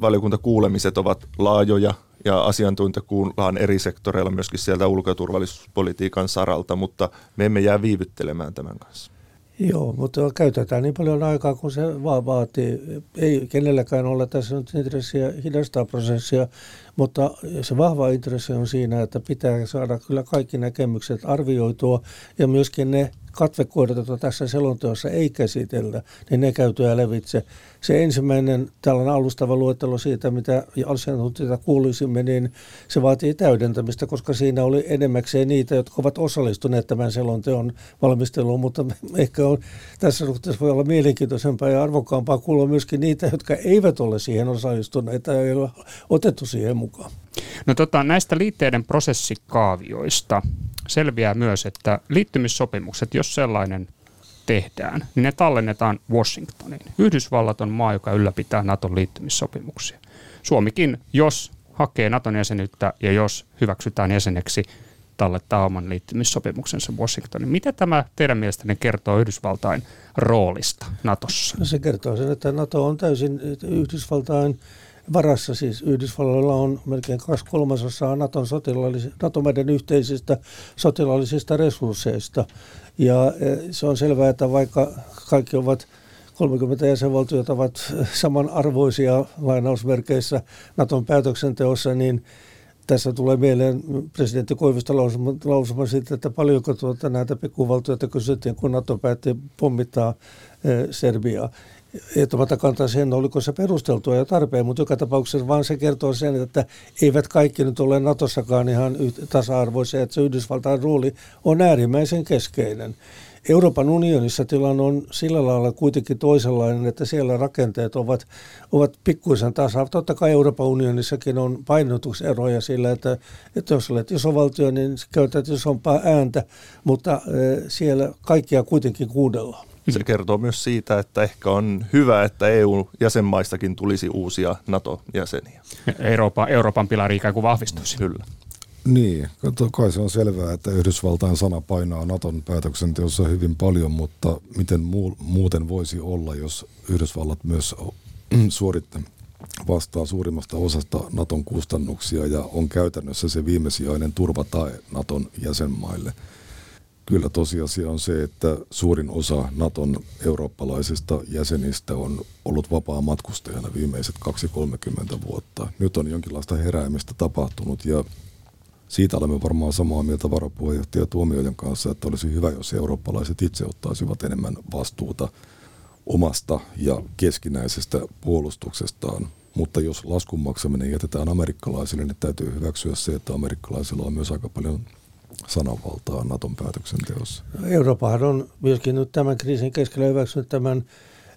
Speaker 1: valiokuntakuulemiset ovat laajoja ja asiantuntija kuullaan eri sektoreilla myöskin sieltä ulko- ja turvallisuuspolitiikan saralta, mutta me emme jää viivyttelemään tämän kanssa.
Speaker 5: Joo, mutta käytetään niin paljon aikaa kuin se vaan vaatii. Ei kenelläkään ole tässä nyt intressiä hidastaa prosessia, mutta se vahva intressi on siinä, että pitää saada kyllä kaikki näkemykset arvioitua ja myöskin ne katvekohdat, joita tässä selonteossa ei käsitellä, niin ne käytyä levitse. Se ensimmäinen tällainen alustava luettelo siitä, mitä asiantuntijoita kuulisimme, niin se vaatii täydentämistä, koska siinä oli enemmäkseen niitä, jotka ovat osallistuneet tämän selonteon valmisteluun, mutta <laughs> ehkä on, tässä suhteessa voi olla mielenkiintoisempaa ja arvokkaampaa kuulla myöskin niitä, jotka eivät ole siihen osallistuneet tai ei ole otettu siihen mukaan.
Speaker 3: No tota, näistä liitteiden prosessikaavioista selviää myös, että liittymissopimukset, jos sellainen tehdään, niin ne tallennetaan Washingtoniin. Yhdysvallat on maa, joka ylläpitää Naton liittymissopimuksia. Suomikin, jos hakee Naton jäsenyyttä ja jos hyväksytään jäseneksi, tallettaa oman liittymissopimuksensa Washingtoniin. Mitä tämä teidän mielestänne kertoo Yhdysvaltain roolista Natossa?
Speaker 5: No se kertoo sen, että Nato on täysin Yhdysvaltain varassa. Siis Yhdysvalloilla on melkein kaksi kolmasosaa Naton NATO-maiden yhteisistä sotilaallisista resursseista. Ja e, se on selvää, että vaikka kaikki ovat 30 jäsenvaltiota ovat <laughs> samanarvoisia lainausmerkeissä Naton päätöksenteossa, niin tässä tulee mieleen presidentti Koivisto lausuma, lausuma siitä, että paljonko tuota näitä pikkuvaltioita kysyttiin, kun NATO päätti pommittaa e, Serbiaa etumatta kantaa sen, oliko se perusteltua ja tarpeen, mutta joka tapauksessa vaan se kertoo sen, että eivät kaikki nyt ole Natossakaan ihan tasa-arvoisia, että se Yhdysvaltain rooli on äärimmäisen keskeinen. Euroopan unionissa tilanne on sillä lailla kuitenkin toisenlainen, että siellä rakenteet ovat, ovat pikkuisen tasa. Totta kai Euroopan unionissakin on painotuseroja sillä, että, että jos olet iso valtio, niin käytät isompaa ääntä, mutta äh, siellä kaikkia kuitenkin kuudellaan.
Speaker 1: Se kertoo myös siitä, että ehkä on hyvä, että EU-jäsenmaistakin tulisi uusia NATO-jäseniä.
Speaker 3: Euroopan, Euroopan pilari ikään kuin vahvistuisi.
Speaker 1: Kyllä.
Speaker 4: Niin, kai se on selvää, että Yhdysvaltain sana painaa Naton päätöksenteossa hyvin paljon, mutta miten muu, muuten voisi olla, jos Yhdysvallat myös suorittaa vastaa suurimmasta osasta Naton kustannuksia ja on käytännössä se viimesijainen turvatae Naton jäsenmaille – kyllä tosiasia on se, että suurin osa Naton eurooppalaisista jäsenistä on ollut vapaa matkustajana viimeiset 2-30 vuotta. Nyt on jonkinlaista heräämistä tapahtunut ja siitä olemme varmaan samaa mieltä varapuheenjohtaja Tuomioiden kanssa, että olisi hyvä, jos eurooppalaiset itse ottaisivat enemmän vastuuta omasta ja keskinäisestä puolustuksestaan. Mutta jos laskun maksaminen jätetään amerikkalaisille, niin täytyy hyväksyä se, että amerikkalaisilla on myös aika paljon sananvaltaa Naton päätöksenteossa.
Speaker 5: Euroopahan on myöskin nyt tämän kriisin keskellä hyväksynyt tämän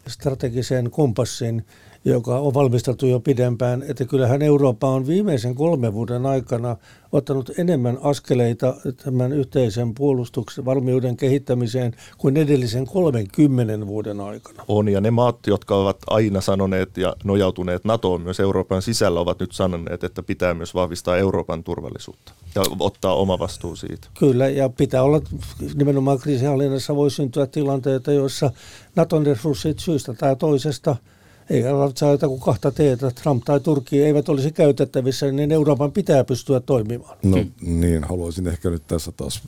Speaker 5: strategisen kompassin, joka on valmisteltu jo pidempään, että kyllähän Eurooppa on viimeisen kolmen vuoden aikana ottanut enemmän askeleita tämän yhteisen puolustuksen valmiuden kehittämiseen kuin edellisen 30 vuoden aikana.
Speaker 1: On, ja ne maat, jotka ovat aina sanoneet ja nojautuneet NATOon myös Euroopan sisällä, ovat nyt sanoneet, että pitää myös vahvistaa Euroopan turvallisuutta ja ottaa oma vastuu siitä.
Speaker 5: Kyllä, ja pitää olla nimenomaan kriisinhallinnassa voi syntyä tilanteita, joissa Naton resurssit syystä tai toisesta – ei saa jotain kuin kahta teetä, Trump tai Turkki eivät olisi käytettävissä, niin Euroopan pitää pystyä toimimaan.
Speaker 4: No niin, haluaisin ehkä nyt tässä taas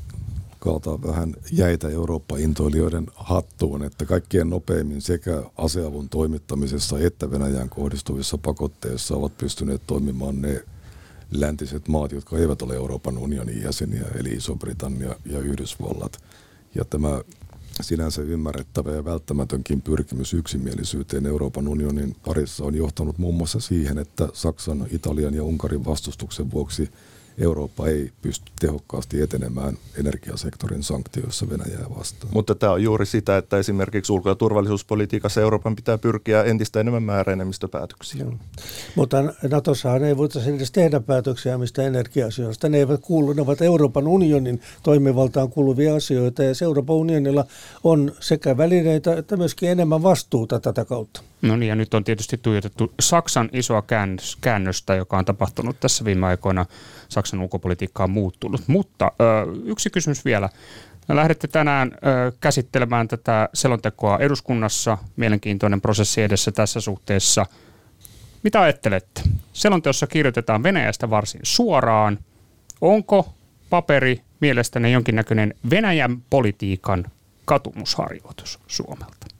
Speaker 4: kaataa vähän jäitä Eurooppa-intoilijoiden hattuun, että kaikkien nopeimmin sekä aseavun toimittamisessa että Venäjään kohdistuvissa pakotteissa ovat pystyneet toimimaan ne läntiset maat, jotka eivät ole Euroopan unionin jäseniä, eli Iso-Britannia ja Yhdysvallat. Ja tämä sinänsä ymmärrettävä ja välttämätönkin pyrkimys yksimielisyyteen Euroopan unionin parissa on johtanut muun muassa siihen, että Saksan, Italian ja Unkarin vastustuksen vuoksi – Eurooppa ei pysty tehokkaasti etenemään energiasektorin sanktioissa Venäjää vastaan.
Speaker 1: Mutta tämä on juuri sitä, että esimerkiksi ulko- ja turvallisuuspolitiikassa Euroopan pitää pyrkiä entistä enemmän määräenemmistöpäätöksiä.
Speaker 5: Mutta Natossahan ei voitaisiin edes tehdä päätöksiä mistä energia-asioista. Ne eivät kuulu, ne ovat Euroopan unionin toimivaltaan kuuluvia asioita ja Euroopan unionilla on sekä välineitä että myöskin enemmän vastuuta tätä kautta.
Speaker 3: No niin, ja nyt on tietysti tuijotettu Saksan isoa käännöstä, joka on tapahtunut tässä viime aikoina. Saksan ulkopolitiikka on muuttunut. Mutta yksi kysymys vielä. Lähdette tänään käsittelemään tätä selontekoa eduskunnassa. Mielenkiintoinen prosessi edessä tässä suhteessa. Mitä ajattelette? Selonteossa kirjoitetaan Venäjästä varsin suoraan. Onko paperi mielestäni jonkinnäköinen Venäjän politiikan katumusharjoitus Suomelta?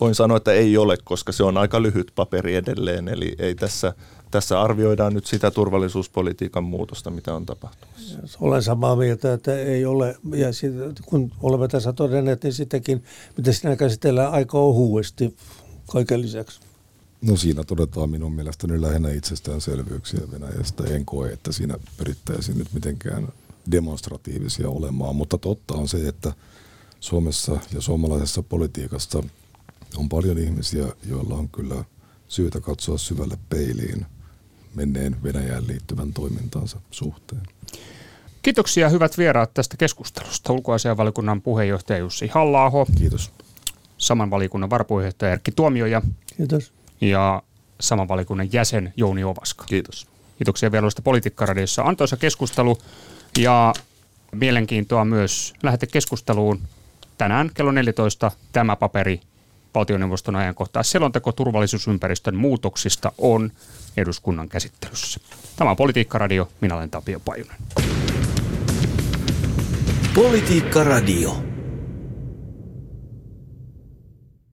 Speaker 1: Voin sanoa, että ei ole, koska se on aika lyhyt paperi edelleen, eli ei tässä tässä arvioidaan nyt sitä turvallisuuspolitiikan muutosta, mitä on tapahtumassa.
Speaker 5: Olen samaa mieltä, että ei ole, ja sit, kun olemme tässä todenneet, niin sittenkin, mitä sinä käsitellään aika ohuesti kaiken lisäksi.
Speaker 4: No siinä todetaan minun mielestäni lähinnä itsestäänselvyyksiä Venäjästä. En koe, että siinä pyrittäisiin nyt mitenkään demonstratiivisia olemaan, mutta totta on se, että Suomessa ja suomalaisessa politiikassa on paljon ihmisiä, joilla on kyllä syytä katsoa syvälle peiliin menneen Venäjään liittyvän toimintansa suhteen.
Speaker 3: Kiitoksia hyvät vieraat tästä keskustelusta. Ulkoasianvalikunnan puheenjohtaja Jussi halla
Speaker 4: Kiitos.
Speaker 3: Saman valikunnan varapuheenjohtaja Erkki Tuomioja.
Speaker 5: Kiitos.
Speaker 3: Ja saman valikunnan jäsen Jouni Ovaska.
Speaker 1: Kiitos.
Speaker 3: Kiitoksia vierailusta Politiikkaradiossa. Antoisa keskustelu ja mielenkiintoa myös lähetekeskusteluun. Tänään kello 14 tämä paperi valtioneuvoston ajankohtaa selonteko turvallisuusympäristön muutoksista on eduskunnan käsittelyssä. Tämä on Politiikka Radio. Minä olen Tapio Pajunen.
Speaker 2: Politiikka Radio.